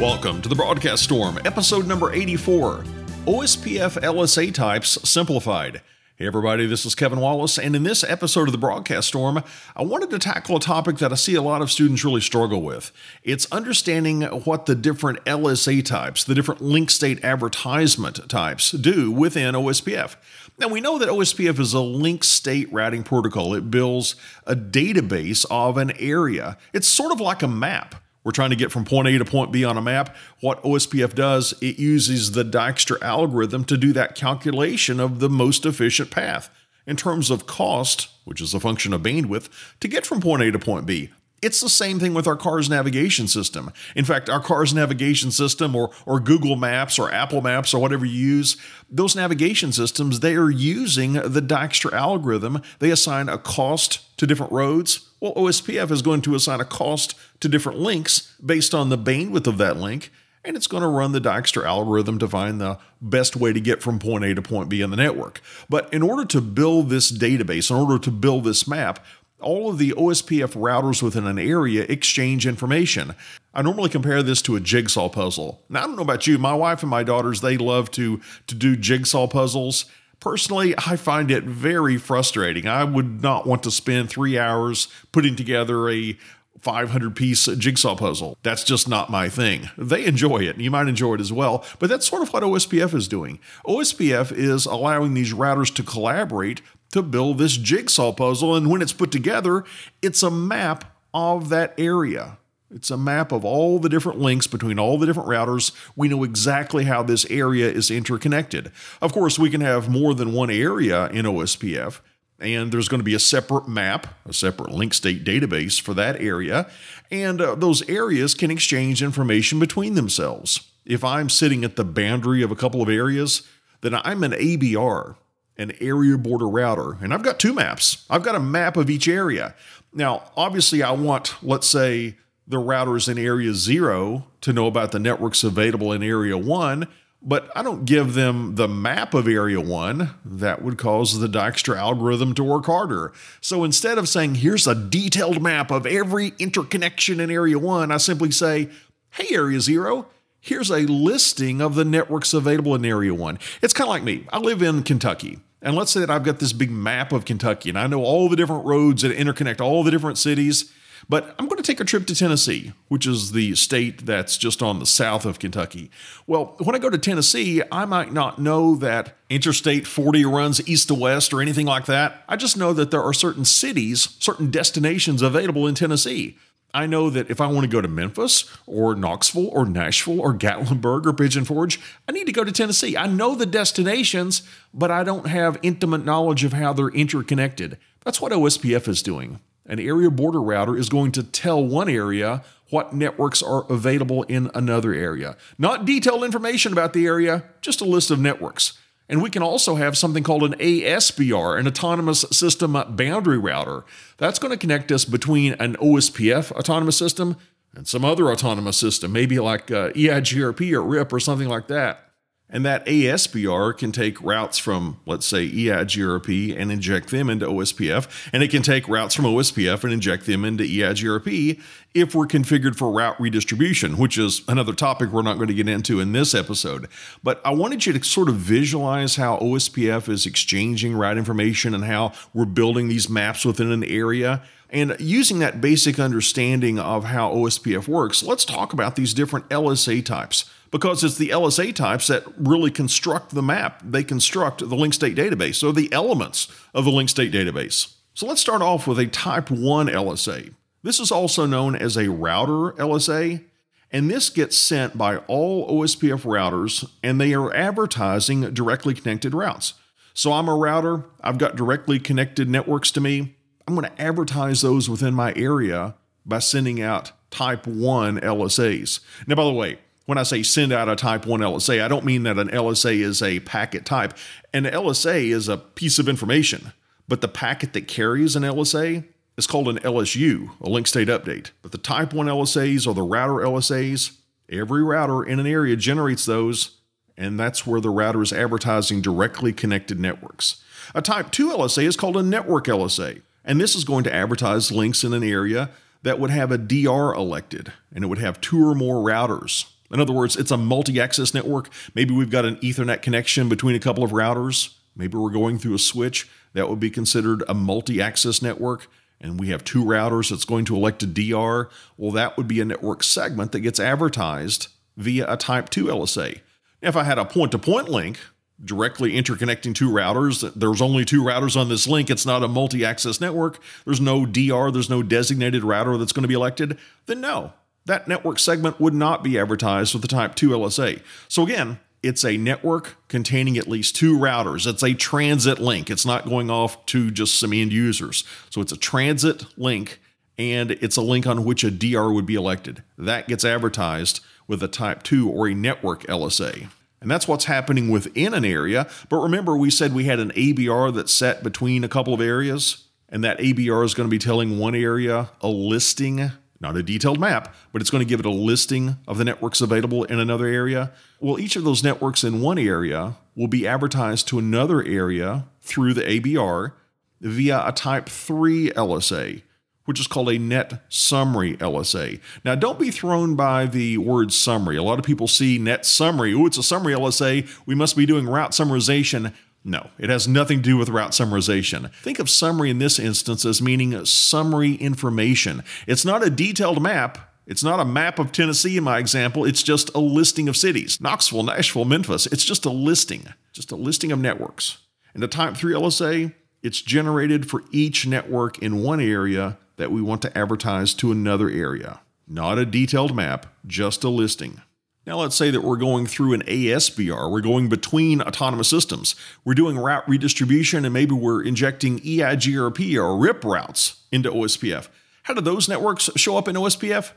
Welcome to the Broadcast Storm, episode number 84 OSPF LSA Types Simplified. Hey, everybody, this is Kevin Wallace, and in this episode of the Broadcast Storm, I wanted to tackle a topic that I see a lot of students really struggle with. It's understanding what the different LSA types, the different link state advertisement types, do within OSPF. Now, we know that OSPF is a link state routing protocol, it builds a database of an area. It's sort of like a map. We're trying to get from point A to point B on a map. What OSPF does, it uses the Dijkstra algorithm to do that calculation of the most efficient path in terms of cost, which is a function of bandwidth, to get from point A to point B. It's the same thing with our car's navigation system. In fact, our car's navigation system or, or Google Maps or Apple Maps or whatever you use, those navigation systems, they are using the Dijkstra algorithm. They assign a cost to different roads. Well, OSPF is going to assign a cost to different links based on the bandwidth of that link, and it's going to run the Dijkstra algorithm to find the best way to get from point A to point B in the network. But in order to build this database, in order to build this map, all of the OSPF routers within an area exchange information. I normally compare this to a jigsaw puzzle. Now, I don't know about you, my wife and my daughters, they love to, to do jigsaw puzzles. Personally, I find it very frustrating. I would not want to spend three hours putting together a 500 piece jigsaw puzzle. That's just not my thing. They enjoy it. And you might enjoy it as well, but that's sort of what OSPF is doing. OSPF is allowing these routers to collaborate to build this jigsaw puzzle. And when it's put together, it's a map of that area. It's a map of all the different links between all the different routers. We know exactly how this area is interconnected. Of course, we can have more than one area in OSPF, and there's going to be a separate map, a separate link state database for that area, and uh, those areas can exchange information between themselves. If I'm sitting at the boundary of a couple of areas, then I'm an ABR, an area border router. And I've got two maps. I've got a map of each area. Now, obviously, I want, let's say, the routers in area zero to know about the networks available in area one, but I don't give them the map of area one. That would cause the Dijkstra algorithm to work harder. So instead of saying, here's a detailed map of every interconnection in area one, I simply say, hey, area zero, here's a listing of the networks available in area one. It's kind of like me. I live in Kentucky. And let's say that I've got this big map of Kentucky and I know all the different roads that interconnect all the different cities. But I'm going to take a trip to Tennessee, which is the state that's just on the south of Kentucky. Well, when I go to Tennessee, I might not know that Interstate 40 runs east to west or anything like that. I just know that there are certain cities, certain destinations available in Tennessee. I know that if I want to go to Memphis or Knoxville or Nashville or Gatlinburg or Pigeon Forge, I need to go to Tennessee. I know the destinations, but I don't have intimate knowledge of how they're interconnected. That's what OSPF is doing. An area border router is going to tell one area what networks are available in another area. Not detailed information about the area, just a list of networks. And we can also have something called an ASBR, an Autonomous System Boundary Router. That's going to connect us between an OSPF autonomous system and some other autonomous system, maybe like uh, EIGRP or RIP or something like that. And that ASBR can take routes from, let's say, EIGRP and inject them into OSPF. And it can take routes from OSPF and inject them into EIGRP if we're configured for route redistribution, which is another topic we're not going to get into in this episode. But I wanted you to sort of visualize how OSPF is exchanging route information and how we're building these maps within an area. And using that basic understanding of how OSPF works, let's talk about these different LSA types because it's the LSA types that really construct the map. They construct the link state database, so the elements of the link state database. So let's start off with a type 1 LSA. This is also known as a router LSA, and this gets sent by all OSPF routers, and they are advertising directly connected routes. So I'm a router, I've got directly connected networks to me. I'm going to advertise those within my area by sending out type 1 LSAs. Now, by the way, when I say send out a type 1 LSA, I don't mean that an LSA is a packet type. An LSA is a piece of information, but the packet that carries an LSA is called an LSU, a link state update. But the type 1 LSAs or the router LSAs, every router in an area generates those, and that's where the router is advertising directly connected networks. A type 2 LSA is called a network LSA, and this is going to advertise links in an area that would have a DR elected, and it would have two or more routers In other words, it's a multi access network. Maybe we've got an Ethernet connection between a couple of routers. Maybe we're going through a switch. That would be considered a multi access network. And we have two routers that's going to elect a DR. Well, that would be a network segment that gets advertised via a Type 2 LSA. Now, if I had a point to point link, directly interconnecting two routers. There's only two routers on this link. It's not a multi access network. There's no DR, there's no designated router that's going to be elected. Then, no, that network segment would not be advertised with the Type 2 LSA. So, again, it's a network containing at least two routers. It's a transit link. It's not going off to just some end users. So, it's a transit link and it's a link on which a DR would be elected. That gets advertised with a Type 2 or a network LSA. And that's what's happening within an area. But remember, we said we had an ABR that's set between a couple of areas, and that ABR is going to be telling one area a listing, not a detailed map, but it's going to give it a listing of the networks available in another area. Well, each of those networks in one area will be advertised to another area through the ABR via a Type 3 LSA which is called a net summary LSA. Now, don't be thrown by the word summary. A lot of people see net summary. Oh, it's a summary LSA. We must be doing route summarization. No, it has nothing to do with route summarization. Think of summary in this instance as meaning summary information. It's not a detailed map. It's not a map of Tennessee in my example. It's just a listing of cities Knoxville, Nashville, Memphis. It's just a listing, just a listing of networks. And the Type 3 LSA, it's generated for each network in one area that we want to advertise to another area. Not a detailed map, just a listing. Now, let's say that we're going through an ASBR, we're going between autonomous systems. We're doing route redistribution, and maybe we're injecting EIGRP or RIP routes into OSPF. How do those networks show up in OSPF?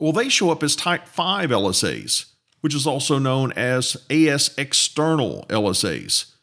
Well, they show up as Type 5 LSAs, which is also known as AS external LSAs.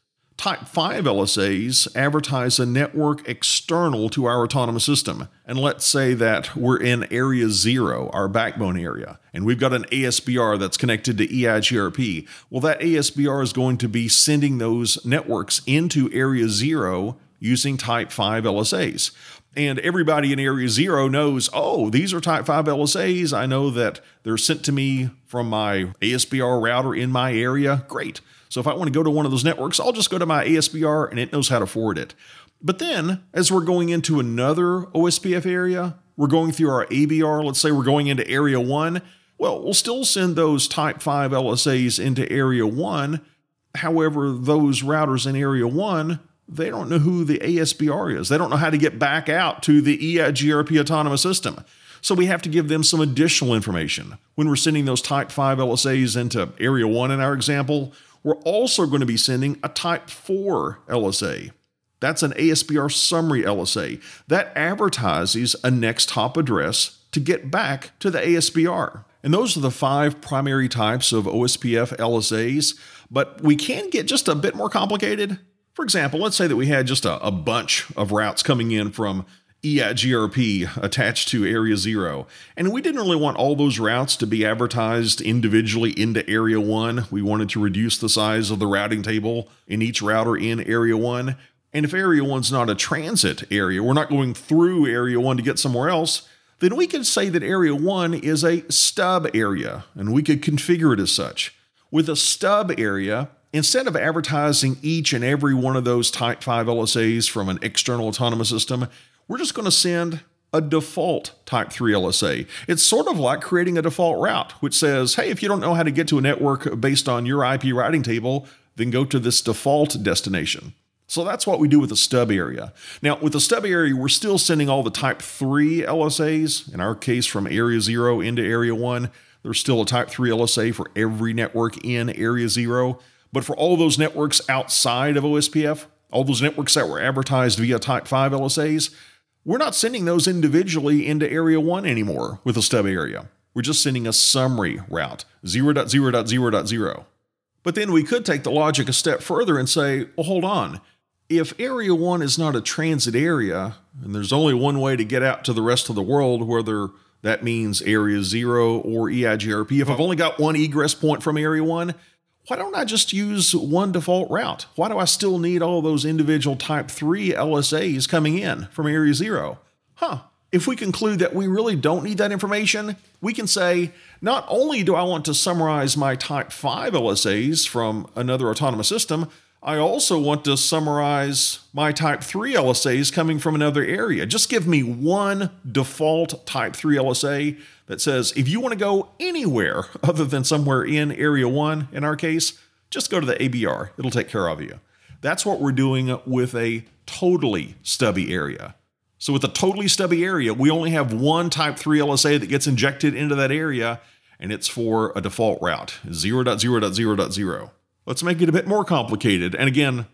Type 5 LSAs advertise a network external to our autonomous system. And let's say that we're in Area 0, our backbone area, and we've got an ASBR that's connected to EIGRP. Well, that ASBR is going to be sending those networks into Area 0 using Type 5 LSAs. And everybody in Area 0 knows, oh, these are Type 5 LSAs. I know that they're sent to me from my ASBR router in my area. Great. So if I want to go to one of those networks, I'll just go to my ASBR and it knows how to forward it. But then, as we're going into another OSPF area, we're going through our ABR, let's say we're going into Area 1, well, we'll still send those Type 5 LSAs into Area 1. However, those routers in Area 1, they don't know who the ASBR is. They don't know how to get back out to the EIGRP autonomous system. So we have to give them some additional information. When we're sending those Type 5 LSAs into Area 1 in our example, we're also going to be sending a Type 4 LSA. That's an ASBR summary LSA that advertises a next hop address to get back to the ASBR. And those are the five primary types of OSPF LSAs, but we can get just a bit more complicated. For example, let's say that we had just a, a bunch of routes coming in from EIGRP attached to Area Zero. And we didn't really want all those routes to be advertised individually into Area 1. We wanted to reduce the size of the routing table in each router in Area 1. And if Area 1's not a transit area, we're not going through Area 1 to get somewhere else, then we could say that Area 1 is a stub area, and we could configure it as such. With a stub area, instead of advertising each and every one of those Type 5 LSAs from an external autonomous system, we're just going to send a default Type 3 LSA. It's sort of like creating a default route, which says, hey, if you don't know how to get to a network based on your IP routing table, then go to this default destination. So that's what we do with the stub area. Now, with the stub area, we're still sending all the Type 3 LSAs, in our case from Area 0 into Area 1. There's still a Type 3 LSA for every network in Area 0. But for all those networks outside of OSPF, all those networks that were advertised via Type 5 LSAs, we're not sending those individually into Area 1 anymore with a stub area. We're just sending a summary route 0.0.0.0. But then we could take the logic a step further and say, well, hold on. If Area 1 is not a transit area, and there's only one way to get out to the rest of the world, whether that means Area 0 or EIGRP, if I've only got one egress point from Area 1, why don't I just use one default route? Why do I still need all those individual Type 3 LSAs coming in from Area 0? Huh, if we conclude that we really don't need that information, we can say, not only do I want to summarize my Type 5 LSAs from another autonomous system, I also want to summarize my Type 3 LSAs coming from another area. Just give me one default Type 3 LSA that says if you want to go anywhere other than somewhere in Area 1, in our case, just go to the ABR. It'll take care of you. That's what we're doing with a totally stubby area. So with a totally stubby area, we only have one type 3 LSA that gets injected into that area, and it's for a default route 0.0.0.0. Let's make it a bit more complicated. And again,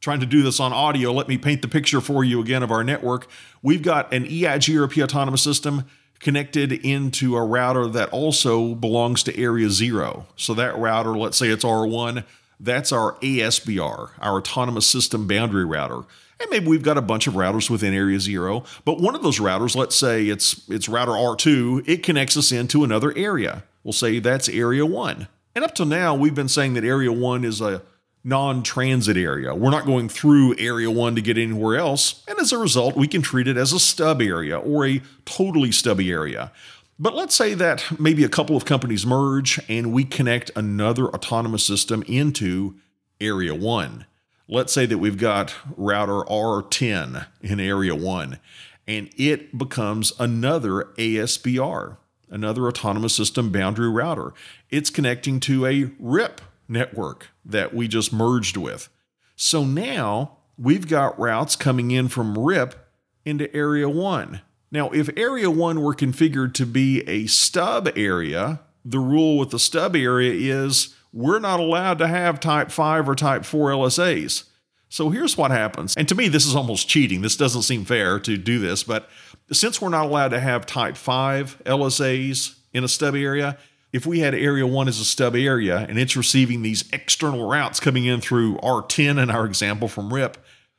trying to do this on audio, let me paint the picture for you again of our network. We've got an EIGRP autonomous system connected into a router that also belongs to Area 0. So that router, let's say it's R1, that's our ASBR, our Autonomous System Boundary Router. And maybe we've got a bunch of routers within Area 0, but one of those routers, let's say it's it's router R2, it connects us into another area. We'll say that's Area 1. And up till now, we've been saying that Area 1 is a non transit area. We're not going through Area 1 to get anywhere else, and as a result, we can treat it as a stub area or a totally stubby area. But let's say that maybe a couple of companies merge and we connect another autonomous system into Area 1. Let's say that we've got router R10 in Area 1 and it becomes another ASBR, another autonomous system boundary router. It's connecting to a RIP network that we just merged with. So now we've got routes coming in from RIP into Area 1. Now, if Area 1 were configured to be a stub area, the rule with the stub area is we're not allowed to have Type 5 or Type 4 LSAs. So here's what happens. And to me, this is almost cheating. This doesn't seem fair to do this, but since we're not allowed to have Type 5 LSAs in a stub area, if we had Area 1 as a stub area and it's receiving these external routes coming in through R10 in our example from RIP,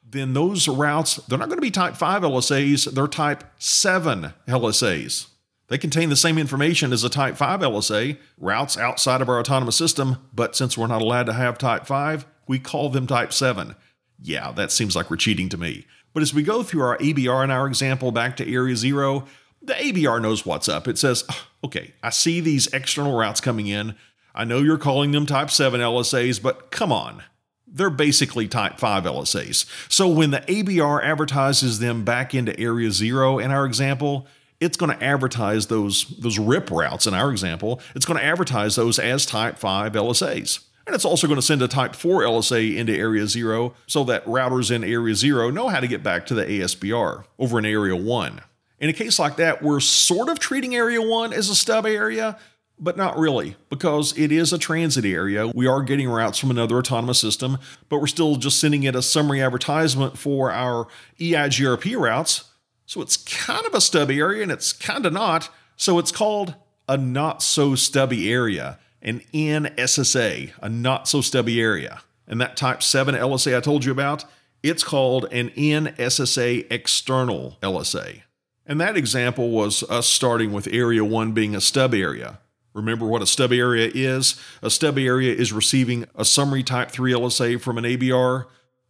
then those routes, they're not going to be type 5 LSAs, they're type 7 LSAs. They contain the same information as a type 5 LSA, routes outside of our autonomous system, but since we're not allowed to have type 5, we call them type 7. Yeah, that seems like we're cheating to me. But as we go through our ABR in our example back to Area 0, the ABR knows what's up. It says, okay, I see these external routes coming in. I know you're calling them type 7 LSAs, but come on they're basically type 5 LSAs. So when the ABR advertises them back into area 0 in our example, it's going to advertise those those RIP routes in our example. It's going to advertise those as type 5 LSAs. And it's also going to send a type 4 LSA into area 0 so that routers in area 0 know how to get back to the ASBR over in area 1. In a case like that, we're sort of treating area 1 as a stub area, but not really, because it is a transit area. We are getting routes from another autonomous system, but we're still just sending it a summary advertisement for our EIGRP routes. So it's kind of a stubby area and it's kind of not. So it's called a not so stubby area, an NSSA, a not so stubby area. And that type 7 LSA I told you about, it's called an NSSA external LSA. And that example was us starting with Area 1 being a stub area. Remember what a stub area is? A stub area is receiving a summary Type 3 LSA from an ABR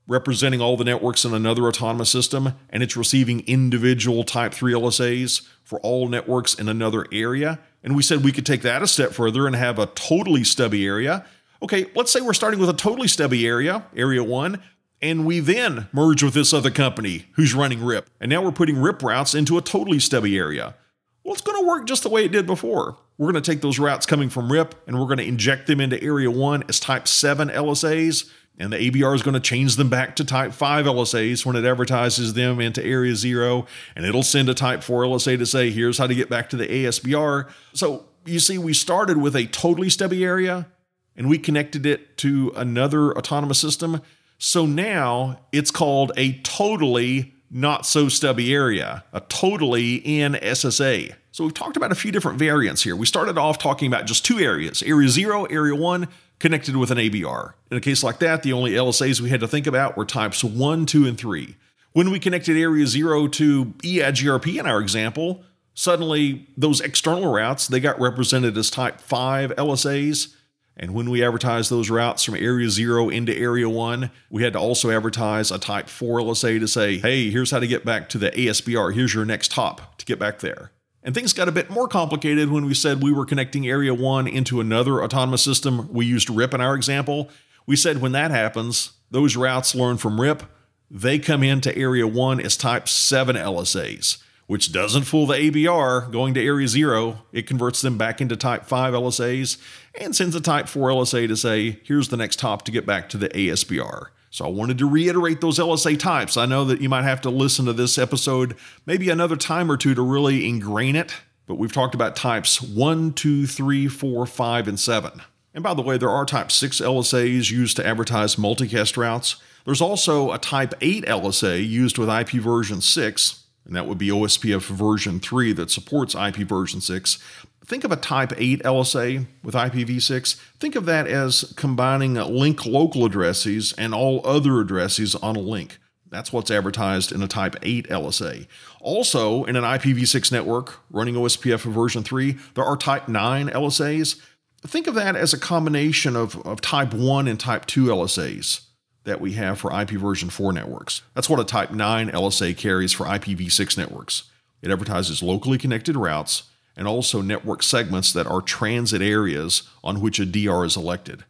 representing all the networks in another autonomous system, and it's receiving individual Type 3 LSAs for all networks in another area. And we said we could take that a step further and have a totally stubby area. Okay, let's say we're starting with a totally stubby area, Area 1, and we then merge with this other company who's running RIP. And now we're putting RIP routes into a totally stubby area. Well, it's going to work just the way it did before. We're going to take those routes coming from RIP and we're going to inject them into Area 1 as Type 7 LSAs, and the ABR is going to change them back to Type 5 LSAs when it advertises them into Area 0, and it'll send a Type 4 LSA to say, here's how to get back to the ASBR. So you see, we started with a totally stubby area and we connected it to another autonomous system. So now it's called a totally not so stubby area, a totally NSSA. So we've talked about a few different variants here. We started off talking about just two areas, Area 0, Area 1, connected with an ABR. In a case like that, the only LSAs we had to think about were types 1, 2, and 3. When we connected Area 0 to EIGRP in our example, suddenly those external routes, they got represented as type 5 LSAs. And when we advertised those routes from Area 0 into Area 1, we had to also advertise a Type 4 LSA to say, hey, here's how to get back to the ASBR. Here's your next hop to get back there. And things got a bit more complicated when we said we were connecting Area 1 into another autonomous system. We used RIP in our example. We said when that happens, those routes learn from RIP, they come into Area 1 as Type 7 LSAs which doesn't fool the ABR going to Area 0. It converts them back into Type 5 LSAs and sends a Type 4 LSA to say, here's the next hop to get back to the ASBR. So I wanted to reiterate those LSA types. I know that you might have to listen to this episode maybe another time or two to really ingrain it, but we've talked about types 1, 2, 3, 4, 5, and 7. And by the way, there are Type 6 LSAs used to advertise multicast routes. There's also a Type 8 LSA used with IP version 6, and that would be OSPF version 3 that supports IP version 6. Think of a Type 8 LSA with IPv6. Think of that as combining link local addresses and all other addresses on a link. That's what's advertised in a Type 8 LSA. Also, in an IPv6 network running OSPF version 3, there are Type 9 LSAs. Think of that as a combination of, of Type 1 and Type 2 LSAs that we have for IP version 4 networks. That's what a Type 9 LSA carries for IPv6 networks. It advertises locally connected routes and also network segments that are transit areas on which a DR is elected.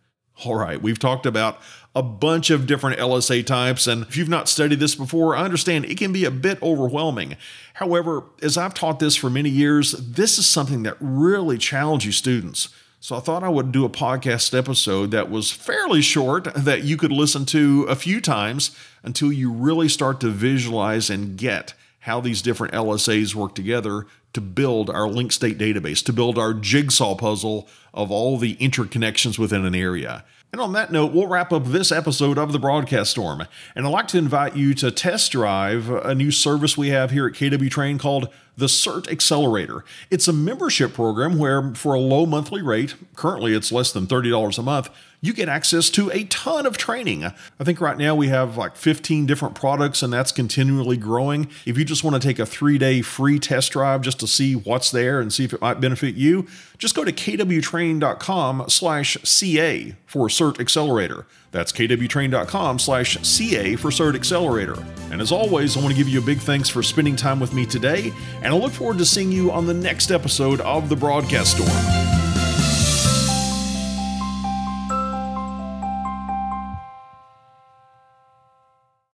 All right, we've talked about a bunch of different LSA types, and if you've not studied this before, I understand it can be a bit overwhelming. However, as I've taught this for many years, this is something that really challenges students. So I thought I would do a podcast episode that was fairly short that you could listen to a few times until you really start to visualize and get how these different LSAs work together to build our link state database, to build our jigsaw puzzle of all the interconnections within an area. And on that note, we'll wrap up this episode of the Broadcast Storm. And I'd like to invite you to test drive a new service we have here at KW Train called the CERT Accelerator. It's a membership program where, for a low monthly rate, currently it's less than $30 a month, you get access to a ton of training. I think right now we have like 15 different products and that's continually growing. If you just want to take a three day free test drive just to see what's there and see if it might benefit you, just go to kwtrain.com slash CA for CERT Accelerator. That's kwtrain.com slash CA for CERT Accelerator. And as always, I want to give you a big thanks for spending time with me today, and I look forward to seeing you on the next episode of The Broadcast Storm.